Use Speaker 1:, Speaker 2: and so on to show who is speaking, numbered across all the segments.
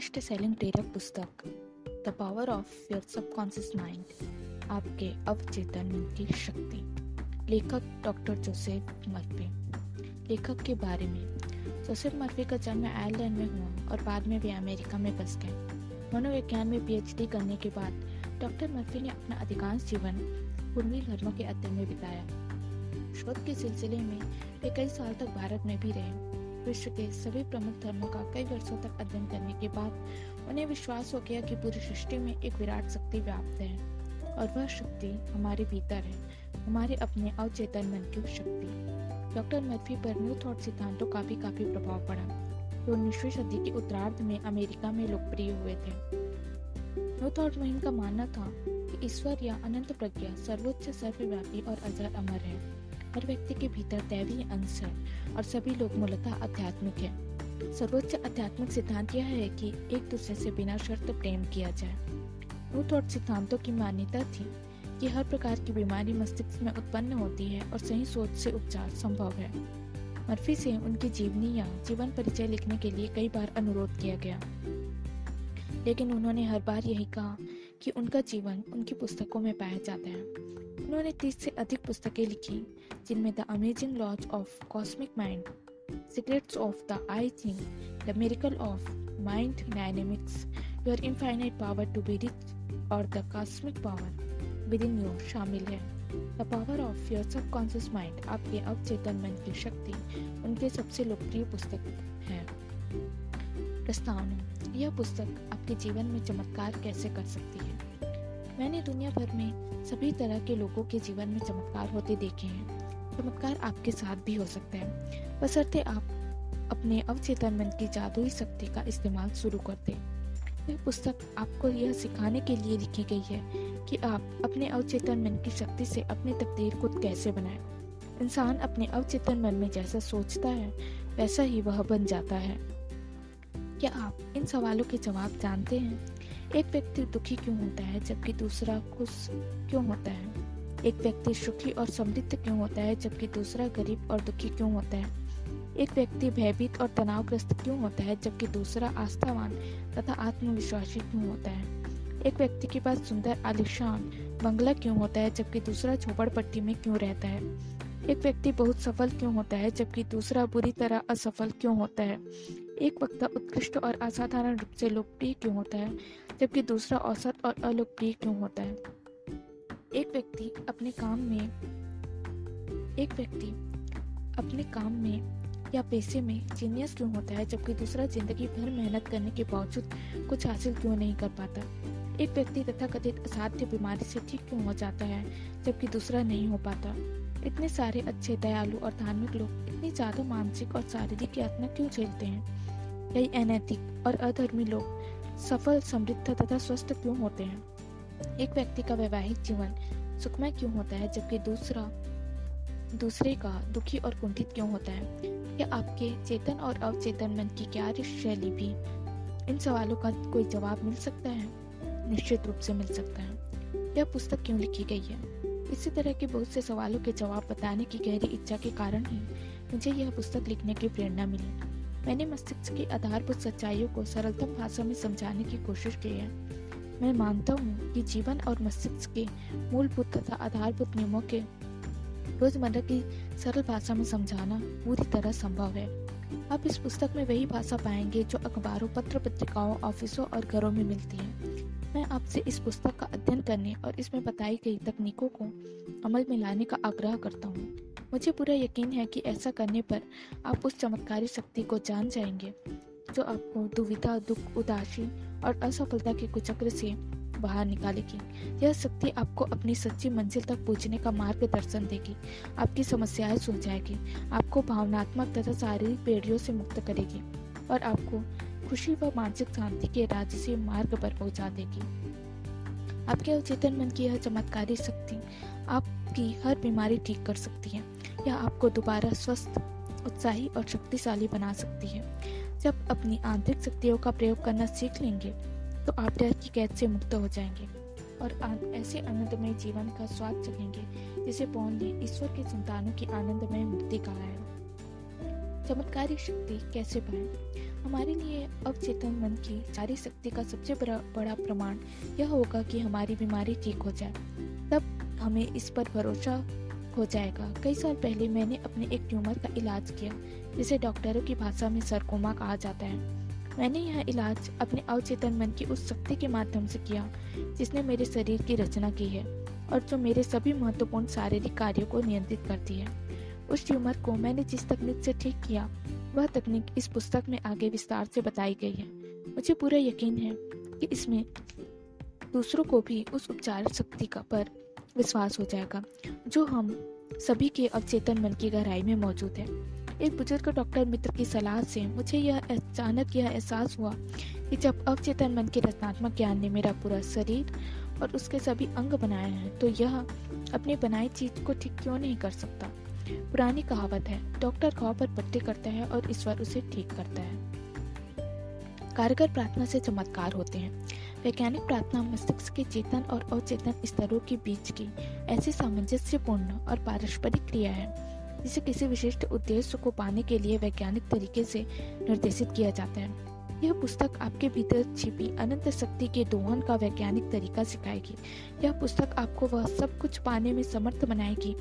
Speaker 1: Best selling प्रेरक पुस्तक the power of your subconscious mind आपके अवचेतन मन की शक्ति। लेखक डॉक्टर जोसेफ मर्फी लेखक के बारे में। जोसेफ मर्फी का जन्म आयरलैंड में हुआ और बाद में वे अमेरिका में बस गए। मनोविज्ञान में पीएचडी करने के बाद डॉक्टर मर्फी ने अपना अधिकांश जीवन पूर्वी धर्मों के अध्ययन में बिताया। शोध के सिलसिले में वे कई साल तक भारत में भी रहे। विश्व के सभी प्रमुख धर्मों का कई वर्षों तक अध्ययन करने के बाद उन्हें विश्वास हो गया कि पूरी सृष्टि में एक विराट शक्ति व्याप्त है और वह शक्ति हमारे भीतर है, हमारे अपने अवचेतन मन की शक्ति। डॉक्टर मर्फी पर न्यू थॉट सिद्धांतों का भी काफ़ी प्रभाव पड़ा। जो उन्नीसवीं सदी के उत्तरार्ध में अमेरिका में लोकप्रिय हुए थे। न्यू थॉट मुहिम का मानना था कि ईश्वर या अनंत प्रज्ञा सर्वोच्च, सर्वव्यापी और अजर अमर है। हर व्यक्ति के भीतर दैवीय अंश है और सभी लोग मूलतः आध्यात्मिक है। सर्वोच्च आध्यात्मिक सिद्धांत यह है कि एक दूसरे से बिना शर्त प्रेम किया जाए। रूट और सिद्धांतों की मान्यता थी कि हर प्रकार की बीमारी मस्तिष्क में उत्पन्न होती है और सही सोच से उपचार संभव है। मर्फी से उनकी जीवनी या जीवन परिचय लिखने के लिए कई बार अनुरोध किया गया। लेकिन उन्होंने हर बार यही कहा कि उनका जीवन उनकी पुस्तकों में पाया जाता है। उन्होंने तीस से अधिक पुस्तकें लिखी जिनमें the amazing laws of cosmic mind secrets of the I Ching the miracle of mind dynamics your infinite power to be rich और the cosmic power within you शामिल है। The power of your subconscious mind आपके अवचेतन मन की शक्ति, उनके सबसे लोकप्रिय पुस्तक है। प्रस्तावना यह पुस्तक आपके जीवन में चमत्कार कैसे कर सकती है? मैंने दुनिया भर में सभी तरह के लोगों के जीवन में चमत्कार होते देखे हैं। चमत्कार आपके साथ भी हो सकता है। बसरते आप अपने अवचेतन मन की जादुई शक्ति का इस्तेमाल शुरू कर दें यह पुस्तक आपको यह सिखाने के लिए लिखी गई है कि आप अपने अवचेतन मन की शक्ति से अपनी तकदीर खुद कैसे बनाएँ। इंसान अपने अवचेतन मन में जैसा सोचता है, वैसा ही वह बन जाता है। क्या आप इन सवालों के जवाब जानते हैं? एक व्यक्ति दुखी क्यों होता है, जबकि दूसरा खुश क्यों होता है? एक व्यक्ति सुखी और समृद्ध क्यों होता है, जबकि दूसरा गरीब और दुखी क्यों होता है? एक व्यक्ति भयभीत और तनावग्रस्त क्यों होता है, जबकि दूसरा आस्थावान तथा आत्मविश्वासी क्यों होता है? एक व्यक्ति के पास सुंदर, आलिशान बंगला क्यों होता है, जबकि दूसरा झोपड़पट्टी में क्यों रहता है? एक व्यक्ति बहुत सफल क्यों होता है, जबकि दूसरा बुरी तरह असफल क्यों होता है? एक वक्ता उत्कृष्ट और असाधारण रूप से लोकप्रिय क्यों होता है, जबकि दूसरा औसत और अलोकप्रिय क्यों होता है? एक व्यक्ति अपने काम में, एक व्यक्ति अपने काम में या पैसे में जीनियस क्यों होता है, जबकि दूसरा ज़िंदगी भर मेहनत करने के बावजूद कुछ हासिल क्यों नहीं कर पाता? एक व्यक्ति तथा कथित असाध्य बीमारी से ठीक क्यों हो जाता है, जबकि दूसरा नहीं हो पाता? इतने सारे अच्छे, दयालु और धार्मिक लोग इतनी ज़्यादा मानसिक और शारीरिक यातना क्यों झेलते हैं? कई अनैतिक और अधर्मी लोग सफल, समृद्ध तथा स्वस्थ क्यों होते हैं? एक व्यक्ति का वैवाहिक जीवन सुखमय क्यों होता है, जबकि दूसरा, दूसरे का दुखी और कुंठित क्यों होता है? या आपके चेतन और अवचेतन मन की क्या शैली भी इन सवालों का कोई जवाब मिल सकता है? निश्चित रूप से मिल सकता है। यह पुस्तक क्यों लिखी गई है? इसी तरह के बहुत से सवालों के जवाब बताने की गहरी इच्छा के कारण ही मुझे यह पुस्तक लिखने की प्रेरणा मिली। मैंने मस्तिष्क की आधारभूत सच्चाइयों को सरलतम भाषा में समझाने की कोशिश की है। मैं मानता हूँ कि जीवन और मस्तिष्क के मूलभूत तथा आधारभूत नियमों के रोज़मर्रा की सरल भाषा में समझाना पूरी तरह संभव है। आप इस पुस्तक में वही भाषा पाएँगे जो अखबारों पत्र पत्रिकाओं ऑफिसों और घरों में मिलती है। मैं आपसे इस पुस्तक का अध्ययन करने और इसमें बताई गई तकनीकों को अमल में लाने का आग्रह करता हूँ। मुझे पूरा यकीन है कि ऐसा करने पर आप उस चमत्कारी शक्ति को जान जाएँगे, जो आपको दुविधा, दुख, उदासी और असफलता के कुचक्र से बाहर निकालेगी यह शक्ति आपको अपनी सच्ची मंजिल तक पहुँचने का मार्गदर्शन देगी। आपकी समस्याएँ सुलझाएगी। आपको भावनात्मक तथा शारीरिक पेड़ियों से मुक्त करेगी और आपको खुशी व मानसिक शांति के राज्य से मार्ग पर पहुँचा देगी। आपके अवचेतन मन की यह चमत्कारी शक्ति आपकी हर बीमारी ठीक कर सकती है। यह आपको दोबारा स्वस्थ, उत्साही और शक्तिशाली बना सकती है। जब अपनी आंतरिक शक्तियों का प्रयोग करना सीख लेंगे तो आप डर की कैद से मुक्त हो जाएँगे और ऐसे आनंदमय जीवन का स्वाद चखेंगे, जिसे पौन ने ईश्वर के संतानों की आनंदमय मुक्ति कहा है। चमत्कारी शक्ति कैसे पाए? हमारे लिए अवचेतन मन की सारी शक्ति का सबसे बड़ा प्रमाण यह होगा कि हमारी बीमारी ठीक हो जाए। तब हमें इस पर भरोसा हो जाएगा। कई साल पहले मैंने अपने एक ट्यूमर का इलाज किया, जिसे डॉक्टरों की भाषा में सरकोमा कहा जाता है। मैंने यह इलाज अपने अवचेतन मन की उस शक्ति के माध्यम से किया, जिसने मेरे शरीर की रचना की है और जो मेरे सभी महत्वपूर्ण शारीरिक कार्यों को नियंत्रित करती है। उस ट्यूमर को मैंने जिस तकनीक से ठीक किया, वह तकनीक इस पुस्तक में आगे विस्तार से बताई गई है। मुझे पूरा यकीन है कि इसमें दूसरों को भी उस उपचार शक्ति का पर विश्वास हो जाएगा, जो हम सभी के अवचेतन मन की गहराई में मौजूद है। एक बुज़ुर्ग डॉक्टर मित्र की सलाह से मुझे यह अचानक यह एहसास हुआ कि जब अवचेतन मन के रचनात्मक ज्ञान ने मेरा पूरा शरीर और उसके सभी अंग बनाए हैं तो यह अपनी बनाई चीज़ को ठीक क्यों नहीं कर सकता? पुरानी कहावत है, डॉक्टर घाव पर पट्टी करता है और ईश्वर उसे ठीक करता है। कारगर प्रार्थना से चमत्कार होते हैं। वैज्ञानिक प्रार्थना मस्तिष्क के चेतन और अचेतन स्तरों के बीच की ऐसी सामंजस्यपूर्ण और पारस्परिक क्रिया है, जिसे किसी विशिष्ट उद्देश्य को पाने के लिए वैज्ञानिक तरीके से निर्देशित किया जाता है। यह पुस्तक आपके भीतर छिपी अनंत शक्ति के दोहन का वैज्ञानिक तरीका सिखाएगी। यह पुस्तक आपको वह सब कुछ पाने में समर्थ बनाएगी,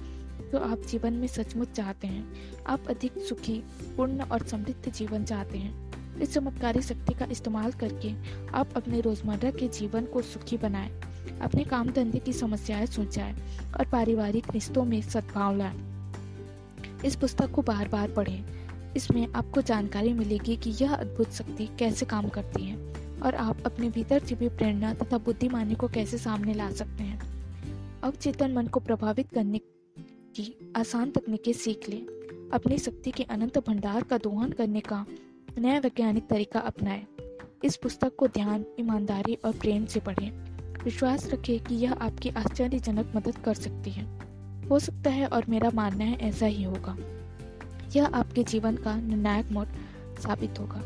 Speaker 1: जो आप जीवन में सचमुच चाहते हैं। आप अधिक सुखी, पूर्ण और समृद्ध जीवन चाहते हैं। इस चमत्कारी शक्ति का इस्तेमाल करके आप अपने रोज़मर्रा के जीवन को सुखी बनाएँ, अपने काम धंधे की समस्याएँ सुलझाएँ और पारिवारिक रिश्तों में सद्भाव लाएँ। इस पुस्तक को बार बार पढ़ें। इसमें आपको जानकारी मिलेगी कि यह अद्भुत शक्ति कैसे काम करती है और आप अपने भीतर छिपी प्रेरणा तथा बुद्धिमानी को कैसे सामने ला सकते हैं। अवचेतन मन को प्रभावित करने की आसान तकनीकें सीख लें। अपनी शक्ति के अनंत भंडार का दोहन करने का नया वैज्ञानिक तरीका अपनाएँ। इस पुस्तक को ध्यान, ईमानदारी और प्रेम से पढ़ें। विश्वास रखें कि यह आपकी आश्चर्यजनक मदद कर सकती है। हो सकता है और मेरा मानना है ऐसा ही होगा। यह आपके जीवन का निर्णायक मोड साबित होगा।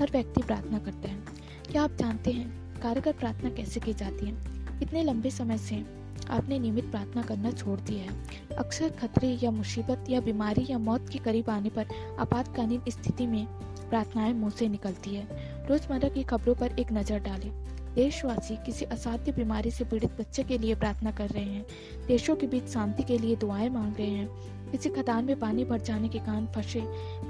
Speaker 1: हर व्यक्ति प्रार्थना करता है। क्या आप जानते हैं, कारगर प्रार्थना कैसे की जाती है? इतने लंबे समय से आपने नियमित प्रार्थना करना छोड़ दिया है। अक्सर खतरे या मुसीबत या बीमारी या मौत के करीब आने पर आपातकालीन स्थिति में प्रार्थनाएँ मुँह से निकलती है। रोज़मर्रा की खबरों पर एक नज़र डालें। देशवासी किसी असाध्य बीमारी से पीड़ित बच्चे के लिए प्रार्थना कर रहे हैं। देशों के बीच शांति के लिए दुआएँ मांग रहे हैं। किसी खदान में पानी भर जाने के कारण फंसे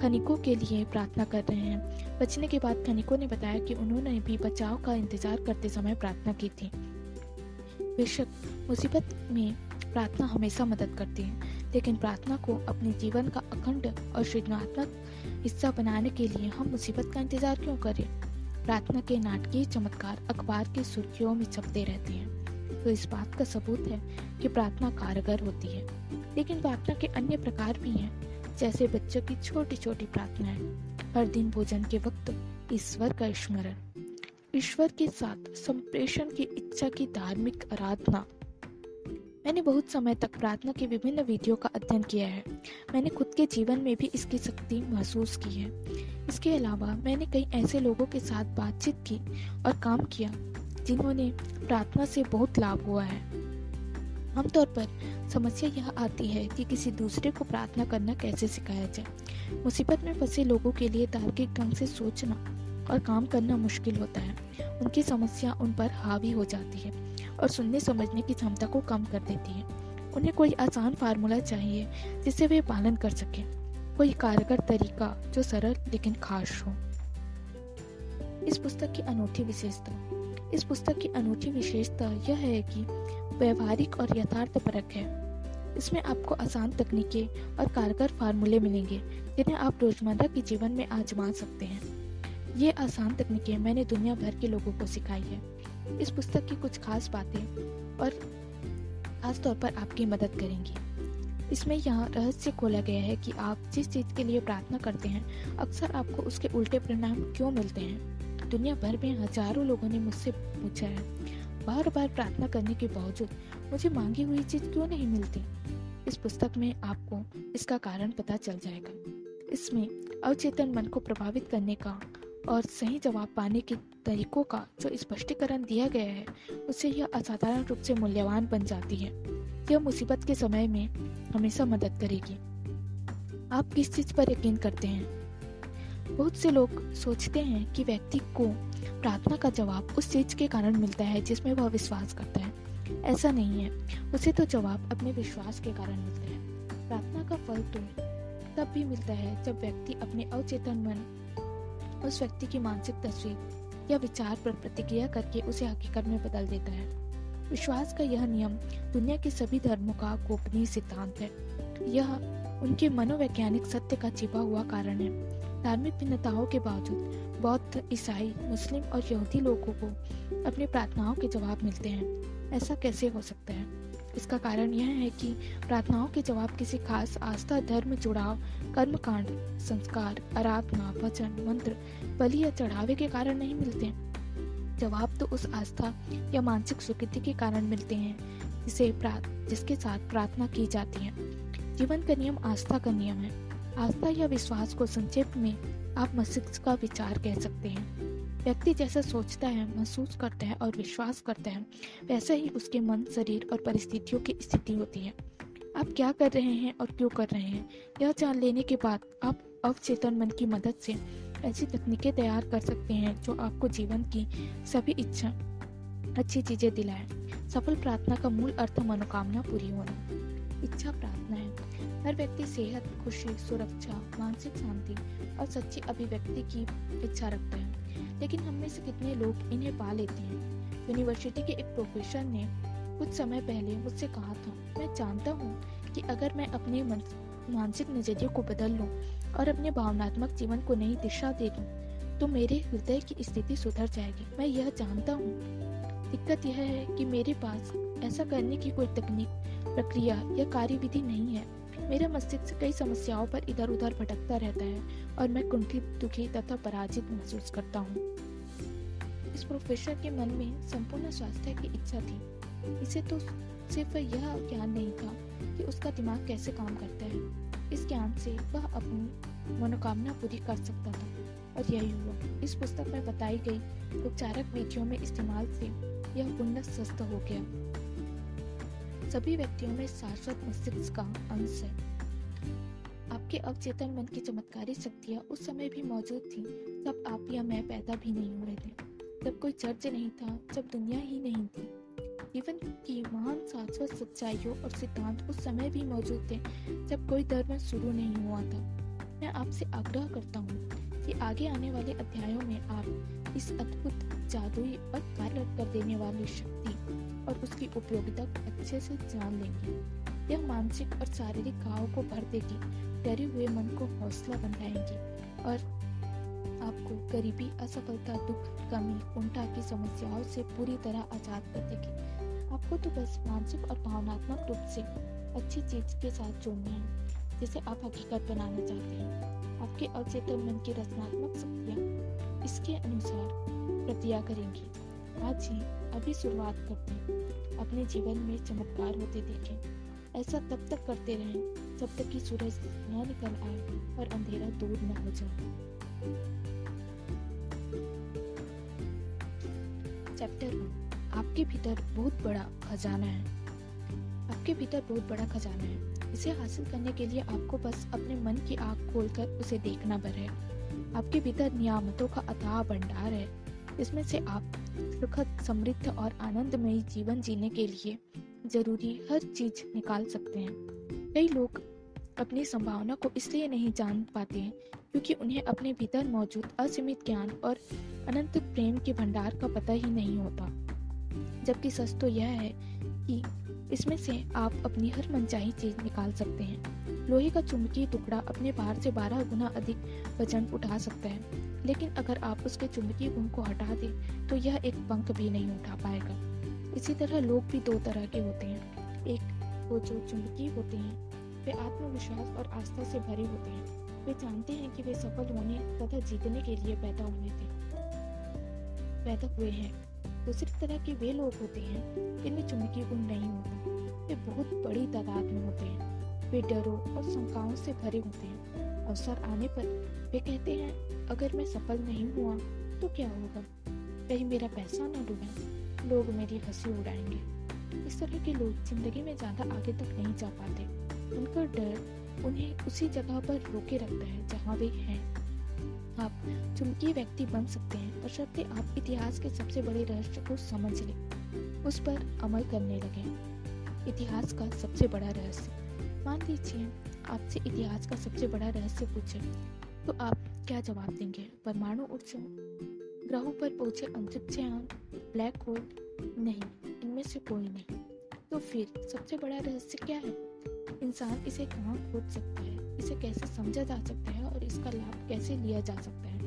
Speaker 1: खनिकों के लिए प्रार्थना कर रहे हैं। बचने के बाद खनिकों ने बताया कि उन्होंने भी बचाव का इंतज़ार करते समय प्रार्थना की थी। बेशक मुसीबत में प्रार्थना हमेशा मदद करती है, लेकिन प्रार्थना को अपने जीवन का अखंड और सृजनात्मक हिस्सा बनाने के लिए हम मुसीबत का इंतज़ार क्यों करें? प्रार्थना के नाटकीय चमत्कार अखबार की सुर्खियों में छपते रहते हैं। तो इस बात का सबूत है कि प्रार्थना कारगर होती है। लेकिन प्रार्थना के अन्य प्रकार भी हैं, जैसे बच्चों की छोटी छोटी प्रार्थनाएँ। हर दिन भोजन के वक्त ईश्वर का स्मरण। ईश्वर के साथ संप्रेषण की इच्छा की धार्मिक आराधना। मैंने बहुत समय तक प्रार्थना की विभिन्न विधियों का अध्ययन किया है। मैंने खुद के जीवन में भी इसकी शक्ति महसूस की है। इसके अलावा मैंने कई ऐसे लोगों के साथ बातचीत की और काम किया, जिन्होंने प्रार्थना से बहुत लाभ हुआ है। आमतौर पर समस्या यह आती है कि किसी दूसरे को प्रार्थना करना कैसे सिखाया जाए? मुसीबत में फंसे लोगों के लिए तार्किक ढंग से सोचना और काम करना मुश्किल होता है। उनकी समस्या उन पर हावी हो जाती है। और सुनने समझने की क्षमता को कम कर देती है। उन्हें कोई आसान फार्मूला चाहिए जिसे वे पालन कर सके। कोई कारगर तरीका जो सरल लेकिन खास हो। इस पुस्तक की अनूठी विशेषता। इस पुस्तक की अनूठी विशेषता यह है कि व्यवहारिक और यथार्थ परक है। इसमें आपको आसान तकनीकें और कारगर फार्मूले मिलेंगे, जिन्हें आप रोज़मर्रा के जीवन में आजमा सकते हैं। ये आसान तकनीकें मैंने दुनिया भर के लोगों को सिखाई है। इस पुस्तक की कुछ खास बातें और खास तौर पर आपकी मदद करेंगी। इसमें यह रहस्य खोला गया है कि आप जिस चीज़ के लिए प्रार्थना करते हैं, अक्सर आपको उसके उल्टे परिणाम क्यों मिलते हैं? दुनिया भर में हज़ारों लोगों ने मुझसे पूछा है। बार बार प्रार्थना करने के बावजूद मुझे मांगी हुई चीज़ क्यों नहीं मिलती? इस पुस्तक में आपको इसका कारण पता चल जाएगा। इसमें अवचेतन मन को प्रभावित करने का और सही जवाब पाने के तरीकों का जो स्पष्टीकरण दिया गया है, उससे यह असाधारण रूप से मूल्यवान बन जाती है। यह मुसीबत के समय में हमेशा मदद करेगी। आप किस चीज़ पर यकीन करते हैं? बहुत से लोग सोचते हैं कि व्यक्ति को प्रार्थना का जवाब उस चीज़ के कारण मिलता है जिसमें वह विश्वास करता है। ऐसा नहीं है। उसे तो जवाब अपने विश्वास के कारण मिलता है। प्रार्थना का फल तो तब भी मिलता है जब व्यक्ति अपने अवचेतन मन उस व्यक्ति की मानसिक तस्वीर या विचार पर प्रतिक्रिया करके उसे हकीकत में बदल देता है। विश्वास का यह नियम दुनिया के सभी धर्मों का गोपनीय सिद्धांत है। यह उनके मनोवैज्ञानिक सत्य का छिपा हुआ कारण है। धार्मिक भिन्नताओं के बावजूद बौद्ध, ईसाई, मुस्लिम और यहूदी लोगों को अपनी प्रार्थनाओं के जवाब मिलते हैं। ऐसा कैसे हो सकता है? इसका कारण यह है कि प्रार्थनाओं के जवाब किसी खास आस्था, धर्म, जुड़ाव कर्म कांड संस्कार, आराधना वचन मंत्र, बलि या चढ़ावे के कारण नहीं मिलते। जवाब तो उस आस्था या मानसिक स्वीकृति के कारण मिलते हैं, जिसे जिसके साथ प्रार्थना की जाती है। जीवन का नियम आस्था का नियम है। आस्था या विश्वास को संक्षेप में आप मस्तिष्क का विचार कह सकते हैं। व्यक्ति जैसा सोचता है, महसूस करता है और विश्वास करता है, वैसा ही उसके मन, शरीर और परिस्थितियों की स्थिति होती है। आप क्या कर रहे हैं और क्यों कर रहे हैं? यह जान लेने के बाद आप अवचेतन मन की मदद से ऐसी तकनीकें तैयार कर सकते हैं जो आपको जीवन की सभी इच्छा, अच्छी चीज़ें दिलाए। सफल प्रार्थना का मूल अर्थ मनोकामना पूरी होना। इच्छा प्रार्थना है। हर व्यक्ति सेहत, खुशी, सुरक्षा, मानसिक शांति और सच्ची अभिव्यक्ति की इच्छा रखता है। लेकिन हम में से कितने लोग इन्हें पा लेते हैं? यूनिवर्सिटी के एक प्रोफेसर ने कुछ समय पहले मुझसे कहा था, मैं जानता हूँ कि अगर मैं अपने मानसिक नज़रिए को बदल लूँ और अपने भावनात्मक जीवन को नई दिशा दे दूँ तो मेरे हृदय की स्थिति सुधर जाएगी। मैं यह जानता हूँ। दिक्कत यह है कि मेरे पास ऐसा करने की कोई तकनीक, प्रक्रिया या कार्यविधि नहीं है। मेरा मस्तिष्क कई समस्याओं पर इधर उधर भटकता रहता है और मैं कुंठित, दुखी तथा पराजित महसूस करता हूँ। इस प्रोफेसर के मन में संपूर्ण स्वास्थ्य की इच्छा थी। इसे तो सिर्फ़ यह ज्ञान नहीं था कि उसका दिमाग कैसे काम करता है। इस ज्ञान से वह अपनी मनोकामना पूरी कर सकता था। और यही हुआ। इस पुस्तक में बताई गई उपचारक विधियों में इस्तेमाल से यह पुण्य स्वस्थ हो गया। सभी व्यक्तियों में शाश्वत मस्तिष्क का अंश है। आपके अवचेतन मन की चमत्कारी शक्तियाँ उस समय भी मौजूद थी, जब आप या मैं पैदा भी नहीं हुए थे। जब कोई चर्च नहीं था, जब दुनिया ही नहीं थी। जीवन की महान शाश्वत सच्चाइयों और सिद्धांत उस समय भी मौजूद थे, जब कोई धर्म शुरू नहीं हुआ था। मैं आपसे आग्रह करता हूँ कि आगे आने वाले अध्यायों में आप इस अद्भुत, जादुई और कार्य कर देने वाली शक्ति और उसकी उपयोगिता को अच्छे से जान लेंगे। यह मानसिक और शारीरिक घाव को भर देगी, डरे हुए मन को हौसला बनाएँगी और आपको गरीबी, असफलता, दुख, कमी कुंठा की समस्याओं से पूरी तरह आज़ाद कर देगी। आपको तो बस मानसिक और भावनात्मक रूप से अच्छी चीज़ के साथ जोड़ना है, जिसे आप हकीकत बनाना चाहते हैं। आपके अवचेतन मन की रचनात्मक शक्तियाँ इसके अनुसार प्रतिया करेंगी। आज ही अभी शुरुआत करते अपने जीवन में चमत्कार होते देखें। ऐसा तब तक करते रहें, जब तक कि सूरज न निकल आए और अंधेरा दूर न हो जाए। चैप्टर आपके भीतर बहुत बड़ा खजाना है। आपके भीतर बहुत बड़ा खजाना है। इसे हासिल करने के लिए आपको बस अपने मन की आग खोलकर उसे देखना भर है। आपके भीतर नियामतों का अथाह भंडार है। इसमें से आप सुखद, समृद्ध और आनंदमय जीवन जीने के लिए ज़रूरी हर चीज़ निकाल सकते हैं। कई लोग अपनी संभावना को इसलिए नहीं जान पाते हैं क्योंकि उन्हें अपने भीतर मौजूद असीमित ज्ञान और अनंत प्रेम के भंडार का पता ही नहीं होता। जबकि सच तो यह है कि इसमें से आप अपनी हर मनचाही चीज़ निकाल सकते हैं। लोहे का चुंबकीय टुकड़ा अपने भार से 12 गुना अधिक वज़न उठा सकता है। लेकिन अगर आप उसके चुंबकीय गुण को हटा दें तो यह एक पंख भी नहीं उठा पाएगा। इसी तरह लोग भी दो तरह के होते हैं। एक, वो जो चुंबकीय होते हैं, वे आत्मविश्वास और आस्था से भरे होते हैं। वे जानते हैं कि वे सफल होने तथा जीतने के लिए पैदा हुए थे। पैदा हुए हैं। दूसरी तरह के वे लोग होते हैं, जिनमें चुंबकीय गुण नहीं होता। वे बहुत बड़ी तादाद में होते हैं। वे डरों और शंकाओं से भरे होते हैं। अवसर आने पर वे कहते हैं अगर मैं सफल नहीं हुआ तो क्या होगा? कहीं मेरा पैसा न डूबे। लोग मेरी हँसी उड़ाएँगे। इस तरह के लोग ज़िंदगी में ज़्यादा आगे तक नहीं जा पाते। उनका डर उन्हें उसी जगह पर रोके रखता है जहाँ वे हैं। आप चुंबकीय व्यक्ति बन सकते हैं और शर्ते आप इतिहास के सबसे बड़े रहस्य को समझ लें। उस पर अमल करने लगे। इतिहास का सबसे बड़ा रहस्य। मान लीजिए आपसे इतिहास का सबसे बड़ा रहस्य पूछे तो आप क्या जवाब देंगे? परमाणु ऊर्जा ग्रहों पर पहुँचे अंतरिक्ष यान ब्लैक होल नहीं, इनमें से कोई नहीं। तो फिर सबसे बड़ा रहस्य क्या है? इंसान इसे कहाँ खोज सकता है? इसे कैसे समझा जा सकता है और इसका लाभ कैसे लिया जा सकता है?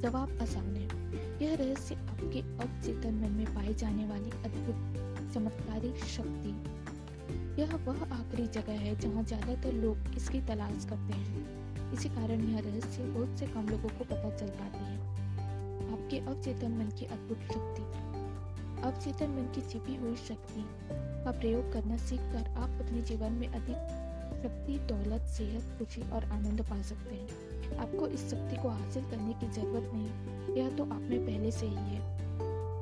Speaker 1: जवाब आसान है। यह रहस्य आपके अवचेतन मन में पाई जाने वाली अद्भुत, चमत्कारी शक्ति। यह वह आखिरी जगह है जहाँ ज़्यादातर लोग इसकी तलाश करते हैं। इसी कारण यह रहस्य बहुत से कम लोगों को पता चल पाती है। आपके अवचेतन मन की अद्भुत शक्ति। अवचेतन मन की छिपी हुई शक्ति का प्रयोग करना सीखकर आप अपने जीवन में अधिक शक्ति, दौलत, सेहत, खुशी और आनंद पा सकते हैं। आपको इस शक्ति को हासिल करने की ज़रूरत नहीं। यह तो आप में पहले से ही है।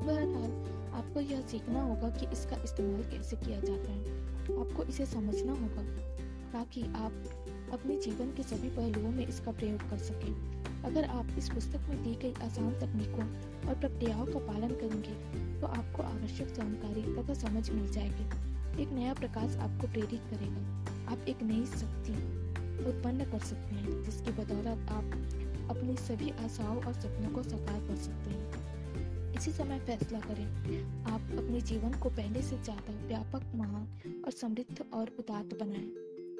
Speaker 1: बहरहाल, आपको यह सीखना होगा कि इसका इस्तेमाल कैसे किया जाता है। आपको इसे समझना होगा ताकि आप अपने जीवन के सभी पहलुओं में इसका प्रयोग कर सकें। अगर आप इस पुस्तक में दी गई आसान तकनीकों और प्रक्रियाओं का पालन करेंगे तो आपको आवश्यक जानकारी तथा समझ मिल जाएगी। एक नया प्रकाश आपको प्रेरित करेगा। आप एक नई शक्ति उत्पन्न कर सकते हैं, जिसकी बदौलत आप अपनी सभी आशाओं और सपनों को साकार कर सकते हैं। इसी समय फैसला करें। आप अपने जीवन को पहले से ज़्यादा व्यापक, महान और समृद्ध और उदात्त बनाएँ।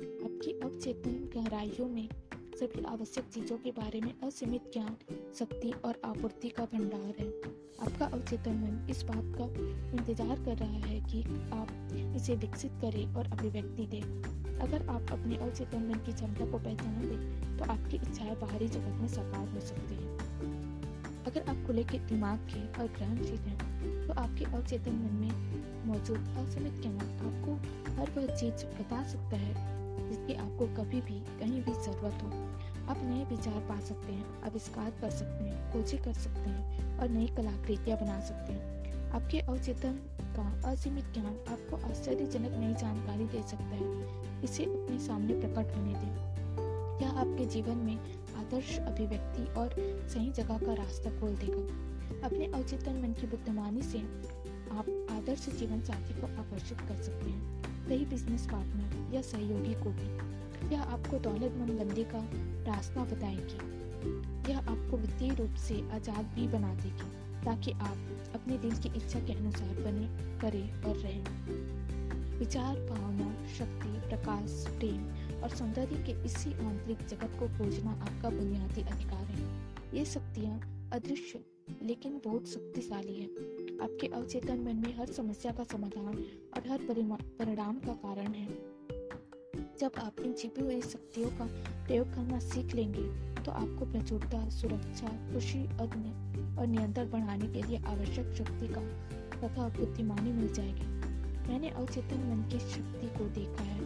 Speaker 1: आपकी अवचेतन गहराइयों में सभी आवश्यक चीज़ों के बारे में असीमित ज्ञान, शक्ति और आपूर्ति का भंडार है। आपका अवचेतन मन इस बात का इंतज़ार कर रहा है कि आप इसे विकसित करें और अभिव्यक्ति दें। अगर आप अपने अवचेतन मन की क्षमता को पहचान दें तो आपकी इच्छाएँ बाहरी जगत में साकार हो सकती हैं। अगर आप खुले के दिमाग के और ग्रहणशील हैं तो आपके अवचेतन मन में मौजूद असीमित ज्ञान आपको हर वह चीज़ बता सकता है जिसकी आपको कभी भी कहीं भी ज़रूरत हो। आप नए विचार पा सकते हैं, आविष्कार कर सकते हैं, खोजें कर सकते हैं और नई कलाकृतियाँ बना सकते हैं। आपके अवचेतन का असीमित ज्ञान आपको आश्चर्यजनक नई जानकारी दे सकता है। इसे अपने सामने प्रकट होने दें। यह आपके जीवन में आदर्श अभिव्यक्ति और सही जगह का रास्ता खोल देगा? अपने अवचेतन मन की बुद्धिमानी से आप आदर्श जीवन साथी को आकर्षित कर सकते हैं। सही बिज़नेस पार्टनर या सहयोगी को भी यह आपको दौलतमंद बनने का रास्ता बताएगी यह आपको वित्तीय रूप से आज़ाद भी बना देगी, ताकि आप अपने दिल की इच्छा के अनुसार बने करें और रहें। विचार, भावना, शक्ति, प्रकाश, प्रेम और सौंदर्य के इसी आंतरिक जगत को खोजना आपका बुनियादी अधिकार है। ये शक्तियाँ अदृश्य, लेकिन बहुत शक्तिशाली है। आपके अवचेतन मन में हर समस्या का समाधान और हर परिणाम का कारण है। जब आप इन छिपी हुई शक्तियों का प्रयोग करना सीख लेंगे तो आपको प्रचुरता, सुरक्षा, खुशी और नियंत्रण बढ़ाने के लिए आवश्यक शक्ति का तथा बुद्धिमानी मिल जाएगी। मैंने अवचेतन मन की शक्ति को देखा है।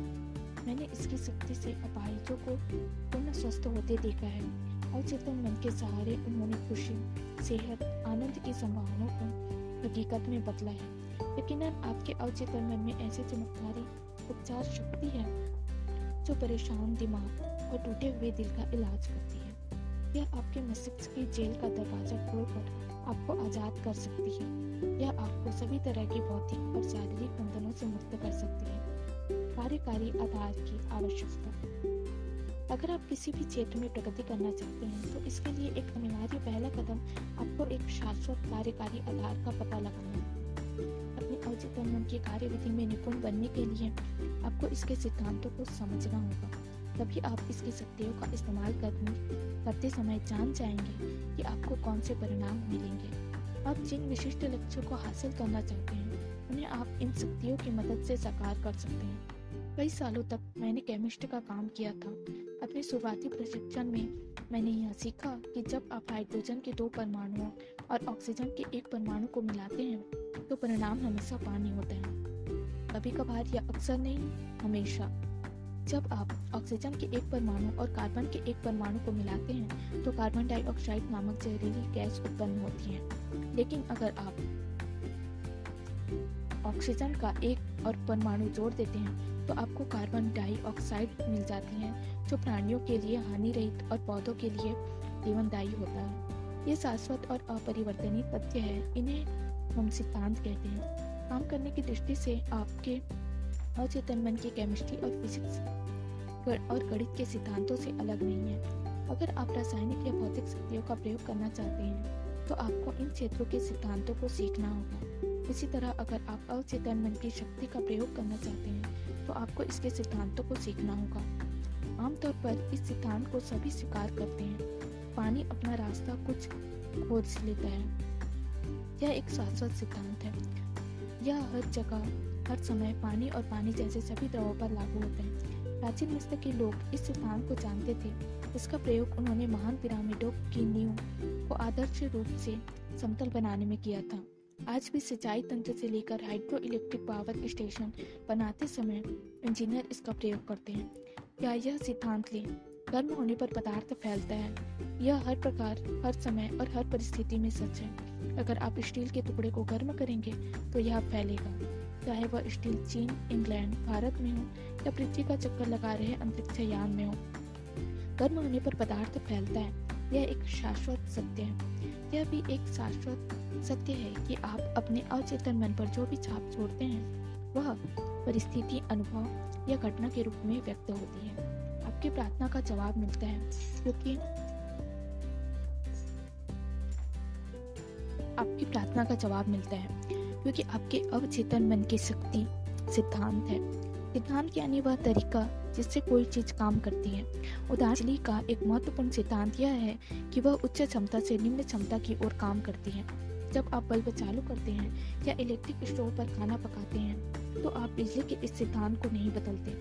Speaker 1: मैंने इसकी शक्ति से अपाहिजों को पूर्ण स्वस्थ होते देखा है। अवचेतन मन के सहारे उन्होंने खुशी, सेहत, आनंद की संभावनाओं को हकीकत में बदला है। यकीन आपके अवचेतन मन में ऐसे चमत्कारी, उपचार शक्ति है जो परेशान दिमाग और टूटे हुए दिल का इलाज करती है। यह आपके मस्तिष्क की जेल का दरवाज़ा खोलकर आपको आज़ाद कर सकती है। यह आपको सभी तरह की भौतिक और शारीरिक बंधनों से मुक्त कर सकती है। कार्यकारी आधार की आवश्यकता। अगर आप किसी भी क्षेत्र में प्रगति करना चाहते हैं तो इसके लिए एक अनिवार्य पहला कदम आपको एक शाश्वत कार्यकारी आधार का पता लगाना है। अपने मन की कार्यविधि में निपुण बनने के लिए आपको इसके सिद्धांतों को समझना होगा। तभी आप इसकी शक्तियों का इस्तेमाल करने, करते समय जान जाएँगे कि आपको कौन से परिणाम मिलेंगे। आप जिन विशिष्ट लक्ष्यों को हासिल करना चाहते हैं, उन्हें आप इन शक्तियों की मदद से साकार कर सकते हैं। कई सालों तक मैंने केमिस्ट का काम किया था। अपने शुरुआती प्रशिक्षण में मैंने यह सीखा कि जब आप हाइड्रोजन के दो परमाणुओं और ऑक्सीजन के एक परमाणु को मिलाते हैं तो परिणाम हमेशा पानी होता है। कभी कभार या अक्सर नहीं, हमेशा। जब आप ऑक्सीजन के एक परमाणु और कार्बन के एक परमाणु को मिलाते हैं तो कार्बन डाइऑक्साइड नामक जहरीली गैस उत्पन्न होती है। लेकिन अगर आप ऑक्सीजन का एक और परमाणु जोड़ देते हैं तो आपको कार्बन डाइऑक्साइड मिल जाती है, जो प्राणियों के लिए हानि रहित और पौधों के लिए जीवनदायी होता है। ये शाश्वत और अपरिवर्तनीय तथ्य है, इन्हें हम सिद्धांत कहते हैं। काम करने की दृष्टि से आपके अचेतन मन की केमिस्ट्री और फिजिक्स और गणित के सिद्धांतों से अलग नहीं है। अगर आप रासायनिक या भौतिक शक्तियों का प्रयोग करना चाहते हैं तो आपको इन क्षेत्रों के सिद्धांतों को सीखना होगा। इसी तरह अगर आप अचेतन मन की शक्ति का प्रयोग करना चाहते हैं तो आपको इसके सिद्धांतों को सीखना होगा। आमतौर पर इस सिद्धांत को सभी स्वीकार करते हैं। पानी अपना रास्ता कुछ खोज लेता है। यह एक शाश्वत सिद्धांत है। यह हर जगह, हर समय पानी और पानी जैसे सभी द्रवों पर लागू होते हैं। प्राचीन मिस्र के लोग इस सिद्धांत को जानते थे। इसका प्रयोग उन्होंने महान पिरामिडों की नींव को आदर्श रूप से समतल बनाने में किया था। आज भी सिंचाई तंत्र से लेकर हाइड्रो इलेक्ट्रिक पावर स्टेशन बनाते समय इंजीनियर इसका प्रयोग करते हैं। या यह सिद्धांत ले? गर्म होने पर पदार्थ फैलता है। यह हर प्रकार, हर समय और हर परिस्थिति में सच है। अगर आप स्टील के टुकड़े को गर्म करेंगे तो यह फैलेगा। चाहे वह स्टील चीन, इंग्लैंड, भारत में हो, या पृथ्वी का चक्कर लगा रहे अंतरिक्ष यान में हो। गर्म होने पर पदार्थ फैलता है। यह एक शाश्वत सत्य है। यह भी एक शाश्वत सत्य है कि आप अपने अचेतन मन पर जो भी छाप छोड़ते हैं, वह परिस्थिति, अनुभव या घटना के रूप में व्यक्त होती है। आपकी प्रार्थना का जवाब मिलता है, क्योंकि आपकी प्रार्थना का जवाब मिलता है, क्योंकि आपके अवचेतन मन की शक्ति सिद्धांत है। सिद्धांत यानी वह तरीका जिससे कोई चीज़ काम करती है। उदाहरण का एक महत्वपूर्ण सिद्धांत यह है कि वह उच्च क्षमता से निम्न क्षमता की ओर काम करती है। जब आप बल्ब चालू करते हैं या इलेक्ट्रिक स्टोव पर खाना पकाते हैं तो आप बिजली के इस सिद्धांत को नहीं बदलते।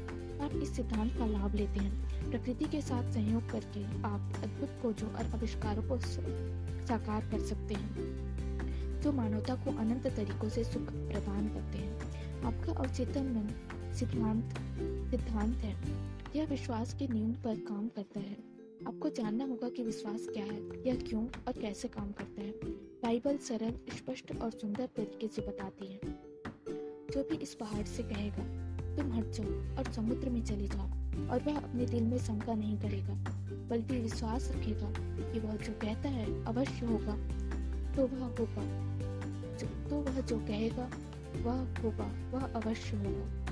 Speaker 1: आप इस सिद्धांत का लाभ लेते हैं। प्रकृति के साथ सहयोग करके आप अद्भुत खोजों और आविष्कारों को साकार कर सकते हैं। जो मानवता को अनंत तरीकों से सुख प्रदान करते हैं। आपका अवचेतन मन सिद्धांत सिद्धांत है। यह विश्वास के न्यून पर काम करता है। आपको जानना होगा कि विश्वास क्या है यह क्यों और कैसे काम करता है। बाइबल सरल, स्पष्ट और सुंदर तरीके से बताती है। जो भी इस पहाड़ से कहेगा, तुम हट जाओ और समुद्र में चले जाओ। और वह अपने दिल में शंका नहीं करेगा, बल्कि विश्वास रखेगा कि वह जो कहता है, अवश्य होगा। तो वह होगा। तो वह जो कहेगा, वह होगा, वह अवश्य होगा।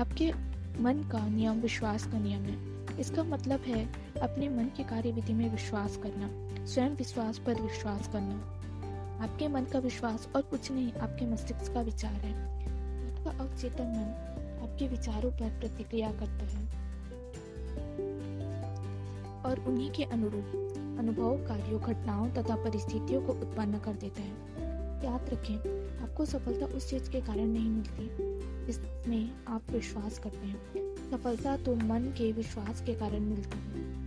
Speaker 1: आपके मन का नियम विश्वास का नियम है। इसका मतलब है अपने मन की कार्यविधि में विश्वास करना, स्वयं विश्वास पर विश्वास करना। आपके मन का विश्वास और कुछ नहीं, आपके मस्तिष्क का विचार है। आपका अवचेतन मन आपके विचारों पर प्रतिक्रिया करता है। और उन्हीं के अनुरूप अनुभव, कार्यों, घटनाओं तथा परिस्थितियों को उत्पन्न कर देता है। याद रखें, आपको सफलता उस चीज़ के कारण नहीं मिलती, जिसमें आप विश्वास करते हैं। सफलता तो मन के विश्वास के कारण मिलती है।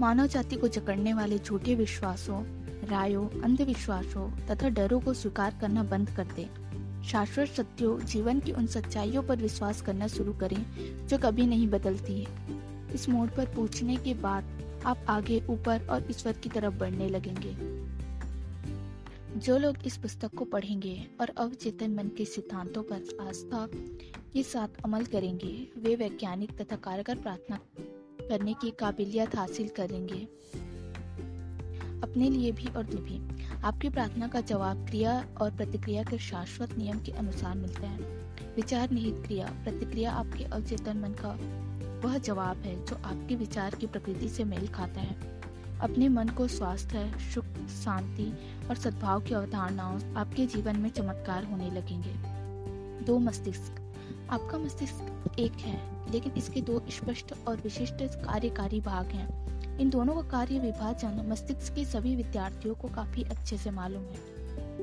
Speaker 1: मानव जाति को जकड़ने वाले झूठे विश्वासों, रायों, अंधविश्वासों तथा डरों को स्वीकार करना बंद कर दें। शाश्वत सत्यों, जीवन की उन सच्चाइयों पर विश्वास करना शुरू करें, जो कभी नहीं बदलती है। इस मोड़ पर पूछने के बाद आप आगे, ऊपर और ईश्वर की तरफ़ बढ़ने लगेंगे। जो लोग इस पुस्तक को पढ़ेंगे और अवचेतन मन के सिद्धांतों पर आस्था के साथ अमल करेंगे, वे वैज्ञानिक तथा कारगर प्रार्थना करने की काबिलियत हासिल करेंगे। अपने लिए भी और भी आपकी प्रार्थना का जवाब क्रिया और प्रतिक्रिया के शाश्वत नियम के अनुसार मिलता है। विचार निहित क्रिया, प्रतिक्रिया आपके अवचेतन मन का वह जवाब है जो आपके विचार की प्रकृति से मेल खाता है। अपने मन को स्वास्थ्य सुख, शांति और सद्भाव की अवधारणाओं आपके जीवन में चमत्कार होने लगेंगे। दो मस्तिष्क। आपका मस्तिष्क एक है, लेकिन इसके दो स्पष्ट और विशिष्ट कार्यकारी भाग हैं। इन दोनों का कार्य विभाजन मस्तिष्क के सभी विद्यार्थियों को काफ़ी अच्छे से मालूम है।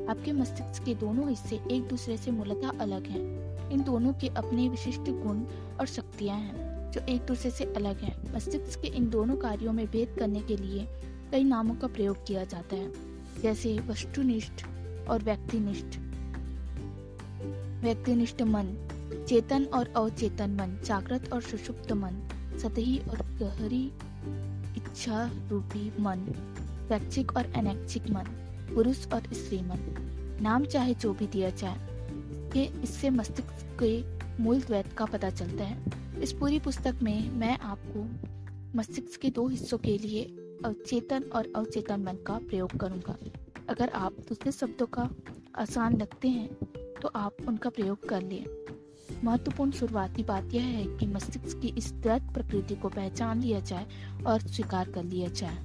Speaker 1: आपके मस्तिष्क के दोनों हिस्से एक दूसरे से मूलतः अलग हैं। इन दोनों के अपने विशिष्ट गुण और शक्तियाँ हैं। जो एक दूसरे से अलग हैं। मस्तिष्क के इन दोनों कार्यों में भेद करने के लिए कई नामों का प्रयोग किया जाता है, जैसे वस्तुनिष्ठ और व्यक्तिनिष्ठ। व्यक्तिनिष्ठ मन, चेतन और अवचेतन मन, जागृत और सुषुप्त मन, सतही और गहरी इच्छा रूपी मन स्वैच्छिक और अनैच्छिक मन, पुरुष और स्त्री मन। नाम चाहे जो भी दिया जाए इससे मस्तिष्क के मूल द्वैत का पता चलता है। इस पूरी पुस्तक में मैं आपको मस्तिष्क के दो हिस्सों के लिए अचेतन और अवचेतन मन का प्रयोग करूँगा। अगर आप दूसरे शब्दों का आसान लगते हैं तो आप उनका प्रयोग कर लें। महत्वपूर्ण शुरुआती बात यह है कि मस्तिष्क की इस दृढ़ प्रकृति को पहचान लिया जाए और स्वीकार कर लिया जाए।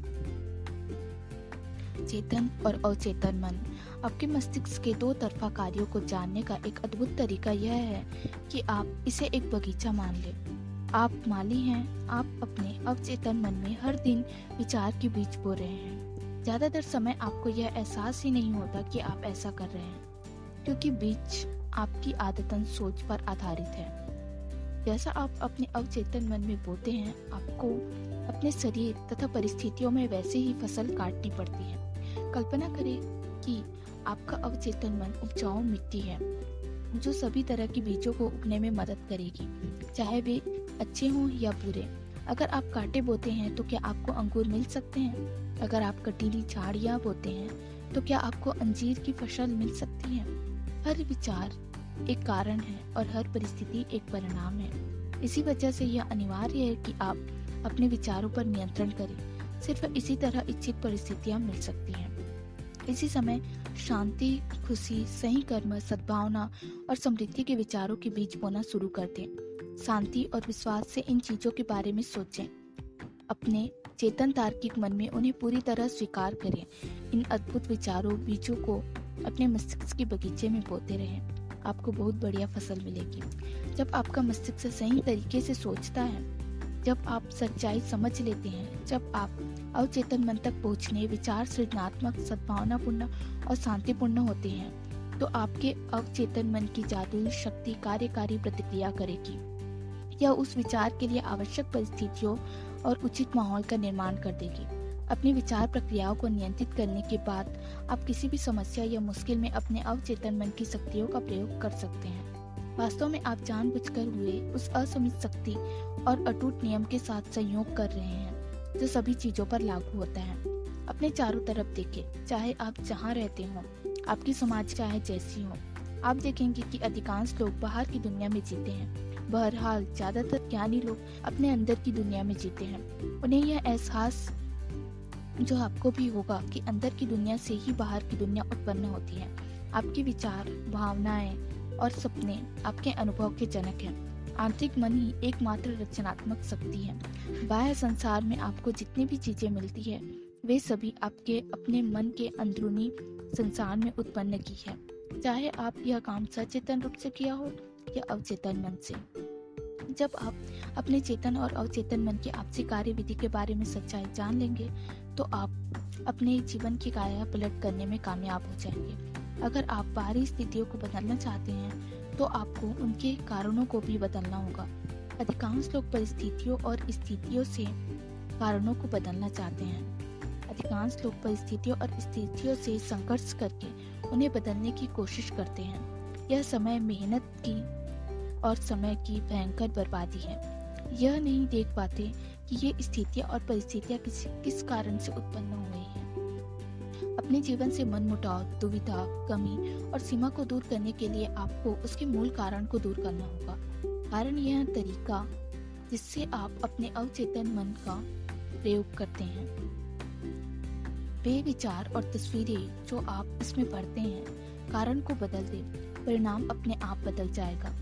Speaker 1: चेतन और अवचेतन मन आपके मस्तिष्क के दो तरफा कार्यों को जानने का एक अद्भुत तरीका यह है कि आप इसे एक बगीचा मान लें। आप माली हैं, आप अपने अवचेतन मन में हर दिन विचार के बीच बो रहे हैं। ज़्यादातर समय आपको यह एहसास ही नहीं होता कि आप ऐसा कर रहे हैं, क्योंकि बीच आपकी आदतन सोच पर आधारित है। जैसा आप अपने अवचेतन मन में बोते हैं, आपको अपने शरीर तथा परिस्थितियों में वैसे ही फ़सल काटनी पड़ती है। कल्पना करें कि आपका अवचेतन मन उपजाऊ मिट्टी है, जो सभी तरह के बीजों को उगने में मदद करेगी, चाहे वे अच्छे हों या बुरे। अगर आप कांटे बोते हैं तो क्या आपको अंगूर मिल सकते हैं? अगर आप कटीली झाड़ियाँ बोते हैं तो क्या आपको अंजीर की फ़सल मिल सकती है? हर विचार एक कारण है और हर परिस्थिति एक परिणाम है। इसी वजह से यह अनिवार्य है कि आप अपने विचारों पर नियंत्रण करें। सिर्फ़ इसी तरह इच्छित परिस्थितियाँ मिल सकती हैं। इसी समय शांति, खुशी, सही कर्म, सद्भावना और समृद्धि के विचारों के बीच बोना शुरू कर दें। शांति और विश्वास से इन चीज़ों के बारे में सोचें। अपने चेतन तार्किक मन में उन्हें पूरी तरह स्वीकार करें। इन अद्भुत विचारों, बीजों को अपने मस्तिष्क के बगीचे में बोते रहें। आपको बहुत बढ़िया फ़सल मिलेगी। जब आपका मस्तिष्क सही तरीके से सोचता है, जब आप सच्चाई समझ लेते हैं, जब आप अवचेतन मन तक पहुँचने विचार सृजनात्मक सद्भावनापूर्ण और शांतिपूर्ण होते हैं। तो आपके अवचेतन मन की जादुई शक्ति कार्यकारी प्रतिक्रिया करेगी। यह उस विचार के लिए आवश्यक परिस्थितियों और उचित माहौल का निर्माण कर देगी। अपनी विचार प्रक्रियाओं को नियंत्रित करने के बाद आप किसी भी समस्या या मुश्किल में अपने अवचेतन मन की शक्तियों का प्रयोग कर सकते हैं। वास्तव में आप जानबूझकर हुए उस असमित शक्ति और अटूट नियम के साथ संयोग कर रहे हैं। जो सभी चीज़ों पर लागू होता है। अपने चारों तरफ़ देखें, चाहे आप जहाँ रहते हो, आपकी समाज चाहे जैसी हो। आप देखेंगे कि अधिकांश लोग बाहर की दुनिया में जीते हैं। बहरहाल, ज़्यादातर ज्ञानी लोग अपने अंदर की दुनिया में जीते हैं। उन्हें यह एहसास जो आपको भी होगा कि अंदर की दुनिया से ही बाहर की दुनिया उत्पन्न होती है। आपके विचार, भावनाएँ और सपने आपके अनुभव के जनक हैं। आंतरिक मन ही एकमात्र रचनात्मक शक्ति है। बाह्य संसार में आपको जितनी भी चीज़ें मिलती है, वे सभी आपके अपने मन के अंदरूनी संसार में उत्पन्न की है। चाहे आप यह काम सचेतन रूप से किया हो या अवचेतन मन से। जब आप अपने चेतन और अवचेतन मन की आपसी कार्य विधि के बारे में सच्चाई जान लेंगे तो आप अपने जीवन की काया पलट करने में कामयाब हो जाएँगे। अगर आप बाहरी स्थितियों को बदलना चाहते हैं तो आपको उनके कारणों को भी बदलना होगा। अधिकांश लोग परिस्थितियों और स्थितियों से कारणों को बदलना चाहते हैं। अधिकांश लोग परिस्थितियों और स्थितियों से संघर्ष करके उन्हें बदलने की कोशिश करते हैं। यह समय मेहनत की और समय की भयंकर बर्बादी है। यह नहीं देख पाते कि ये स्थितियाँ और परिस्थितियाँ किस किस कारण से उत्पन्न हो। गई हैं अपने जीवन से मन मुटाव दुविधा, कमी और सीमा को दूर करने के लिए आपको उसके मूल कारण को दूर करना होगा। कारण यह तरीका जिससे आप अपने अवचेतन मन का प्रयोग करते हैं। वे विचार और तस्वीरें जो आप इसमें पढ़ते हैं, कारण को बदल दे, परिणाम अपने आप बदल जाएगा।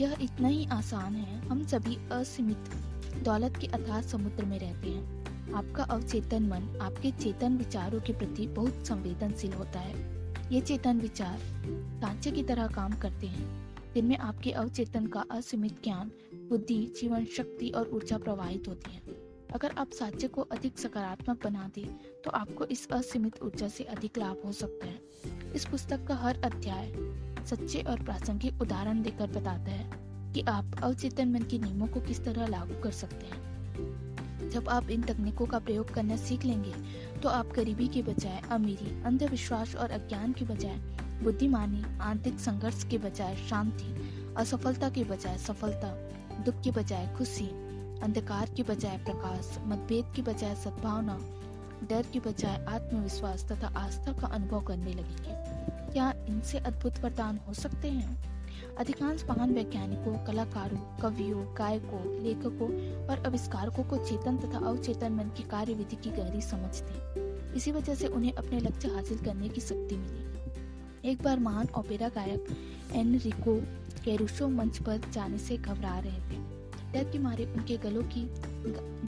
Speaker 1: यह इतना ही आसान है, हम सभी असीमित दौलत के अथाह समुद्र में रहते हैं। आपका अवचेतन मन आपके चेतन विचारों के प्रति बहुत संवेदनशील होता है। ये चेतन विचार सांचे की तरह काम करते हैं। जिनमें आपके अवचेतन का असीमित ज्ञान, बुद्धि, जीवन शक्ति और ऊर्जा प्रवाहित होती है। अगर आप साक्ष्य को अधिक सकारात्मक बना दें तो आपको इस असीमित ऊर्जा से अधिक लाभ हो सकता है। इस पुस्तक का हर अध्याय सच्चे और प्रासंगिक उदाहरण देकर बताता है कि आप अवचेतन मन के नियमों को किस तरह लागू कर सकते हैं। जब आप इन तकनीकों का प्रयोग करना सीख लेंगे तो आप गरीबी के बजाय अमीरी, अंधविश्वास और अज्ञान के बजाय बुद्धिमानी आंतरिक संघर्ष के बजाय शांति, असफलता के बजाय सफलता, दुख के बजाय खुशी, अंधकार के बजाय प्रकाश, मतभेद के बजाय सद्भावना, डर के बजाय आत्मविश्वास तथा आस्था का अनुभव करने लगेंगे। क्या इनसे अद्भुत वरदान हो सकते हैं? अधिकांश महान वैज्ञानिकों, कलाकारों, कवियों, गायकों, लेखकों और आविष्कारकों को चेतन तथा अवचेतन मन की कार्यविधि की गहरी समझ थी। इसी वजह से उन्हें अपने लक्ष्य हासिल करने की शक्ति मिली। एक बार महान ओपेरा गायक एनरिको कैरुसो मंच पर जाने से घबरा रहे थे। डर के मारे उनके गलों की,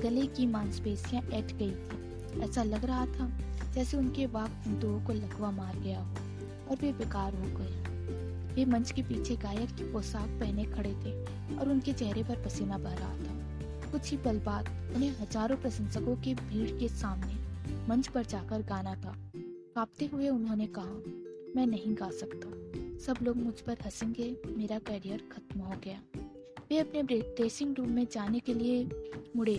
Speaker 1: गले की मांसपेशियाँ ऐट गई थी। ऐसा लग रहा था जैसे उनके वाक तंतुओं को लकवा मार गया हो और वे बेकार हो गए। वे मंच के पीछे गायक की पोशाक पहने खड़े थे और उनके चेहरे पर पसीना बह रहा था। कुछ ही पल बाद उन्हें हज़ारों प्रशंसकों की भीड़ के सामने मंच पर जाकर गाना था। कांपते हुए उन्होंने कहा, मैं नहीं गा सकता। सब लोग मुझ पर हंसेंगे, मेरा करियर खत्म हो गया। वे अपने ड्रेसिंग रूम में जाने के लिए मुड़े।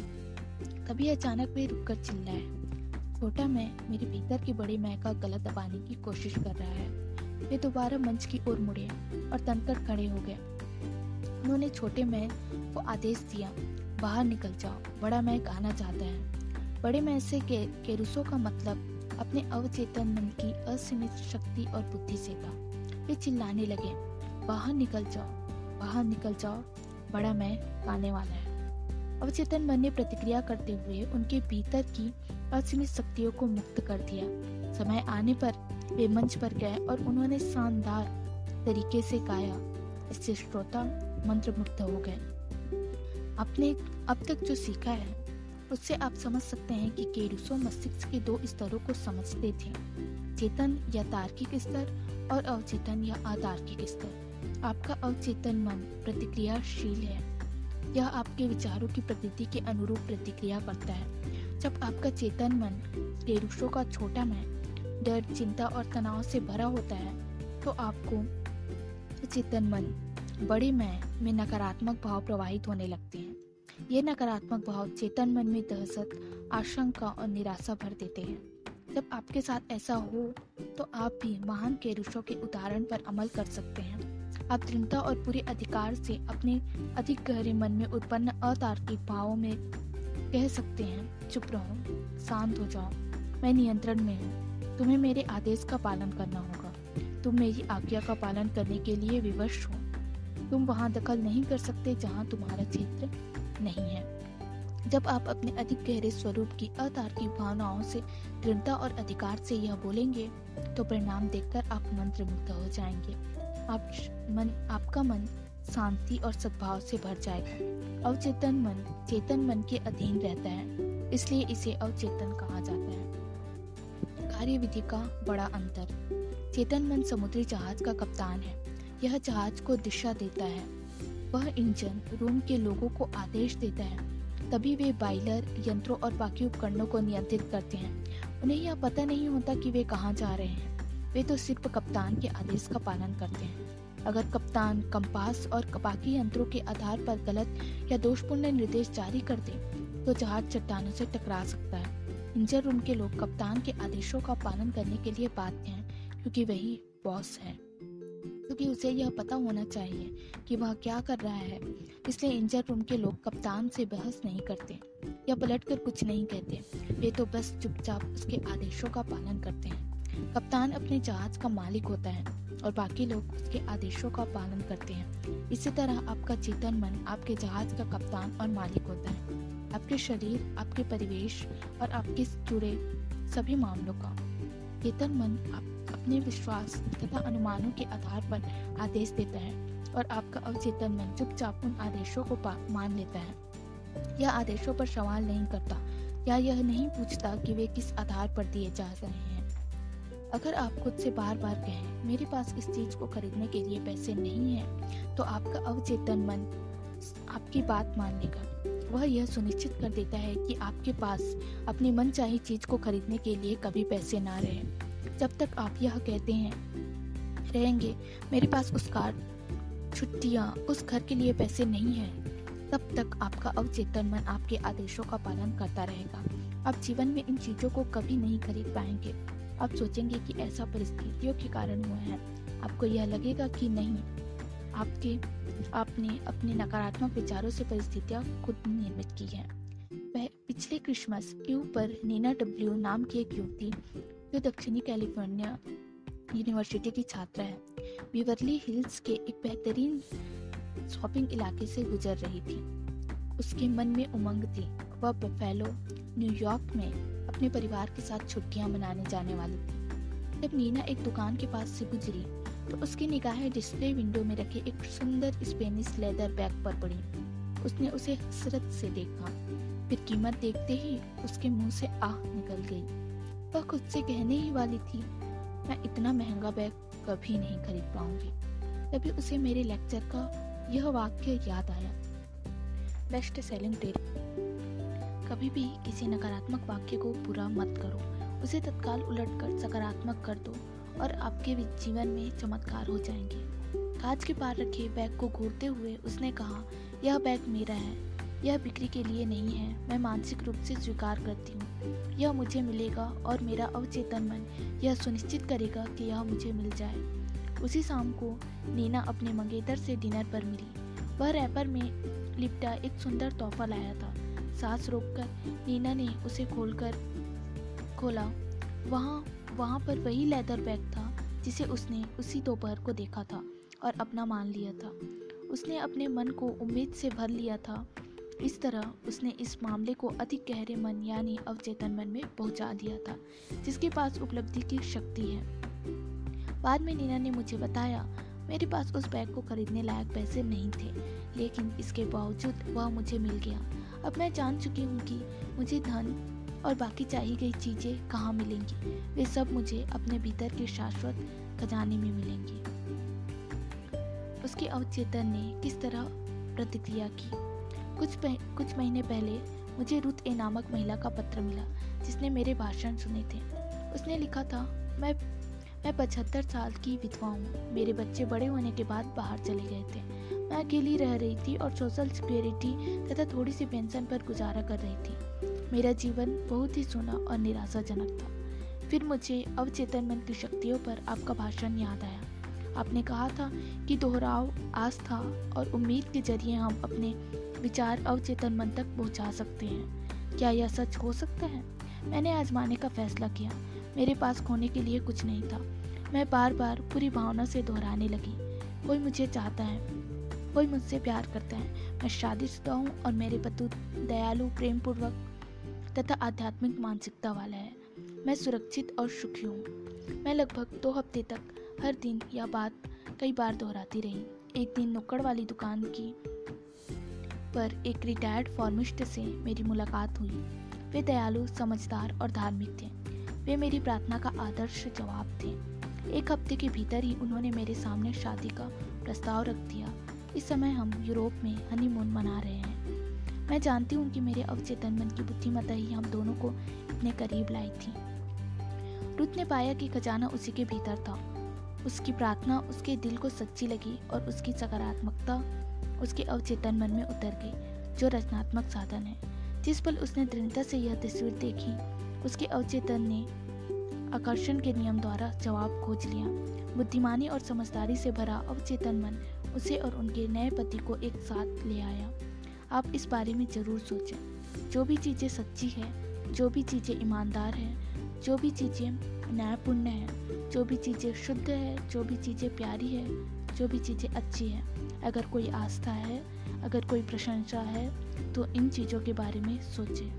Speaker 1: तभी अचानक वे रुककर चिल्लाए, छोटा, मैं मेरे भीतर की बड़ी मैं का गला दबाने की कोशिश कर रहा है। वे दोबारा मंच की ओर मुड़े और तनकर खड़े हो गए। उन्होंने छोटे मैं को आदेश दिया बाहर निकल जाओ बड़ा मैं गाना चाहता है? बड़े मैं से के, केरुसो का मतलब अपने अवचेतन मन की असीमित शक्ति और बुद्धि से था। वे चिल्लाने लगे बाहर निकल जाओ बाहर निकल जाओ बड़ा मैं आने वाला है। अवचेतन मन ने प्रतिक्रिया करते हुए उनके भीतर की असीमित शक्तियों को मुक्त कर दिया। समय आने पर वे मंच पर गए और उन्होंने शानदार तरीके से गाया। इससे श्रोता मंत्र मुक्त हो गए। आपने अब तक जो सीखा है, उससे आप समझ सकते हैं कि केरुसो मस्तिष्क के दो स्तरों को समझते थे, चेतन या तार्किक स्तर और अवचेतन या अतार्किक स्तर। आपका अवचेतन मन प्रतिक्रियाशील है। यह आपके विचारों की प्रकृति के अनुरूप प्रतिक्रिया करता है। जब आपका चेतन मन टेरुषों का छोटा मैं डर, चिंता और तनाव से भरा होता है तो आपको चेतन मन बड़े मैं, में नकारात्मक भाव प्रवाहित होने लगते हैं। ये नकारात्मक भाव चेतन मन में दहशत, आशंका और निराशा भर देते हैं। जब आपके साथ ऐसा हो तो आप भी महान केरुषों के उदाहरण पर अमल कर सकते हैं। आप दृढ़ता और पूरे अधिकार से अपने अधिक गहरे मन में उत्पन्न अतार्किक भावों में कह सकते हैं, चुप रहो, शांत हो जाओ, मैं नियंत्रण में हूँ। तुम्हें मेरे आदेश का पालन करना होगा। तुम मेरी आज्ञा का पालन करने के लिए विवश हो। तुम वहाँ दखल नहीं कर सकते जहाँ तुम्हारा क्षेत्र नहीं है। जब आप अपने अधिक गहरे स्वरूप की अतार्किक भावनाओं से, दृढ़ता और अधिकार से यह बोलेंगे तो परिणाम देखकर आप मंत्र मुक्त हो जाएँगे। आप मन, आपका मन शांति और सद्भाव से भर जाएगा। अवचेतन मन, चेतन मन के अधीन रहता है, इसलिए इसे अवचेतन कहा जाता है। कार्य विधि का बड़ा अंतर। चेतन मन समुद्री जहाज़ का कप्तान है। यह जहाज़ को दिशा देता है। वह इंजन रूम के लोगों को आदेश देता है। तभी वे बाइलर, यंत्रों और बाकी उपकरणों को नियंत्रित करते हैं। उन्हें यह पता नहीं होता कि वे कहाँ जा रहे हैं। वे तो सिर्फ़ कप्तान के आदेश का पालन करते हैं। अगर कप्तान कंपास और बाकी यंत्रों के आधार पर गलत या दोषपूर्ण निर्देश जारी कर दे तो जहाज़ चट्टानों से टकरा सकता है। इंजर रूम के लोग कप्तान के आदेशों का पालन करने के लिए बाध्य हैं, क्योंकि वही बॉस है। क्योंकि उसे यह पता होना चाहिए कि वह क्या कर रहा है। इसलिए इंजर रूम के लोग कप्तान से बहस नहीं करते या पलटकर कुछ नहीं कहते। वे तो बस चुपचाप उसके आदेशों का पालन करते हैं। कप्तान अपने जहाज़ का मालिक होता है और बाकी लोग उसके आदेशों का पालन करते हैं। इसी तरह आपका चेतन मन आपके जहाज़ का कप्तान और मालिक होता है। आपके शरीर, आपके परिवेश और आपके जुड़े सभी मामलों का चेतन मन आप अपने विश्वास तथा अनुमानों के आधार पर आदेश देता है और आपका अवचेतन मन चुपचाप उन आदेशों को मान लेता है। यह आदेशों पर सवाल नहीं करता या यह नहीं पूछता कि वे किस आधार पर दिए जा रहे हैं। अगर आप खुद से बार बार कहें, मेरे पास इस चीज़ को खरीदने के लिए पैसे नहीं है तो आपका अवचेतन मन आपकी बात मान लेगा वह यह सुनिश्चित कर देता है कि आपके पास अपनी मन चाही चीज़ को खरीदने के लिए कभी पैसे ना रहे। जब तक आप यह कहते हैं, रहेंगे, मेरे पास उस कार, छुट्टियाँ, उस घर के लिए पैसे नहीं है, तब तक आपका अवचेतन मन आपके आदेशों का पालन करता रहेगा। आप जीवन में इन चीज़ों को कभी नहीं खरीद पाएँगे। आप सोचेंगे कि ऐसा परिस्थितियों के कारण हुआ है। आपको यह लगेगा कि नहीं, आपके आपने अपने नकारात्मक विचारों से परिस्थितियाँ खुद निर्मित की हैं। वह पिछले क्रिसमस क्यू पर नीना डब्ल्यू नाम की एक युवती जो दक्षिणी कैलिफ़ोर्निया यूनिवर्सिटी की छात्रा है, बिवरली हिल्स के एक बेहतरीन शॉपिंग इलाके से गुजर रही थी। उसके मन में उमंग थी, वह बफेलो न्यूयॉर्क में अपने परिवार के साथ छुट्टियाँ मनाने जाने वाली थी। जब नीना एक दुकान के पास से गुजरी तो उसकी निगाहें डिस्प्ले विंडो में रखे एक सुंदर स्पेनिश लेदर बैग पर पड़ी। उसने उसे हसरत से देखा। फिर कीमत देखते ही उसके मुँह से आह निकल गई। वह खुद से कहने ही वाली थी, मैं इतना महँगा बैग कभी नहीं खरीद पाऊँगी। तभी उसे मेरे लेक्चर का यह वाक्य याद आया। बेस्ट सेलिंग टेरी कभी भी किसी नकारात्मक वाक्य को पूरा मत करो। उसे तत्काल उलटकर सकारात्मक कर दो। और आपके जीवन में चमत्कार हो जाएँगे। कांच के पार रखे बैग को घूरते हुए उसने कहा, यह बैग मेरा है। यह बिक्री के लिए नहीं है। मैं मानसिक रूप से स्वीकार करती हूँ। यह मुझे मिलेगा और मेरा अवचेतन मन यह सुनिश्चित करेगा कि यह मुझे मिल जाए। उसी शाम को नीना अपने मंगेतर से डिनर पर मिली। वह रैपर में लिपटा एक सुंदर तोहफा लाया था। सांस रोककर नीना ने उसे खोलकर खोला। वहाँ वहाँ पर वही लेदर बैग था जिसे उसने उसी दोपहर को देखा था और अपना मान लिया था। उसने अपने मन को उम्मीद से भर लिया था। इस तरह उसने इस मामले को अधिक गहरे मन यानी अवचेतन मन में पहुँचा दिया था, जिसके पास उपलब्धि की शक्ति है। बाद में नीना ने मुझे बताया, मेरे पास उस बैग को खरीदने लायक पैसे नहीं थे, लेकिन इसके बावजूद वह मुझे मिल गया। अब मैं जान चुकी हूँ कि मुझे धन और बाकी चाही गई चीज़ें कहाँ मिलेंगी? वे सब मुझे अपने भीतर के शाश्वत खजाने में मिलेंगी। उसके अवचेतन ने किस तरह प्रतिक्रिया की? कुछ पह, कुछ महीने पहले मुझे रुत ए नामक महिला का पत्र मिला जिसने मेरे भाषण सुने थे। उसने लिखा था मैं मैं पचहत्तर साल की विधवा हूँ। मेरे बच्चे बड़े होने के बाद बाहर चले गए थे। मैं अकेली रह रही थी और सोशल सिक्योरिटी तथा थोड़ी सी पेंशन पर गुजारा कर रही थी। मेरा जीवन बहुत ही सोना और निराशाजनक था। फिर मुझे अवचेतन मन की शक्तियों पर आपका भाषण याद आया। आपने कहा था कि दोहराव, आस्था और उम्मीद के ज़रिए हम अपने विचार अवचेतन मन तक पहुँचा सकते हैं। क्या यह सच हो सकता है? मैंने आजमाने का फैसला किया। मेरे पास खोने के लिए कुछ नहीं था। मैं बार बार पूरी भावना से दोहराने लगी। कोई मुझे चाहता है, कोई मुझसे प्यार करता है। मैं शादीशुदा हूँ और मेरे पतु दयालु प्रेम पूर्वक तथा आध्यात्मिक मानसिकता वाला है। मैं सुरक्षित और सुखी हूँ। मैं लगभग दो हफ़्ते तक हर दिन यह बात कई बार दोहराती रही। एक दिन नुक्कड़ वाली दुकान की पर एक रिटायर्ड फॉर्मिस्ट से मेरी मुलाकात हुई। वे दयालु, समझदार और धार्मिक थे। वे मेरी प्रार्थना का आदर्श जवाब थे। एक हफ़्ते के भीतर ही उन्होंने मेरे सामने शादी का प्रस्ताव रख दिया। इस समय हम यूरोप में हनीमून मना रहे हैं। मैं जानती हूँ कि मेरे अवचेतन मन की बुद्धिमत्ता ही हम दोनों को इतने करीब लाई थी। रुत ने पाया कि खजाना उसी के भीतर था। उसकी प्रार्थना उसके दिल को सच्ची लगी और उसकी सकारात्मकता उसके अवचेतन मन में उतर गई, जो रचनात्मक साधन है। जिस पल उसने दृढ़ता से यह तस्वीर देखी, उसके अवचेतन ने आकर्षण के नियम द्वारा जवाब खोज लिया। बुद्धिमानी और समझदारी से भरा अवचेतन मन उसे और उनके नए पति को एक साथ ले आया। आप इस बारे में ज़रूर सोचें। जो भी चीज़ें सच्ची है, जो भी चीज़ें ईमानदार हैं, जो भी चीज़ें न्यायपूर्ण हैं, जो भी चीज़ें शुद्ध है, जो भी चीज़ें प्यारी है, जो भी चीज़ें अच्छी हैं, अगर कोई आस्था है, अगर कोई प्रशंसा है तो इन चीज़ों के बारे में सोचें।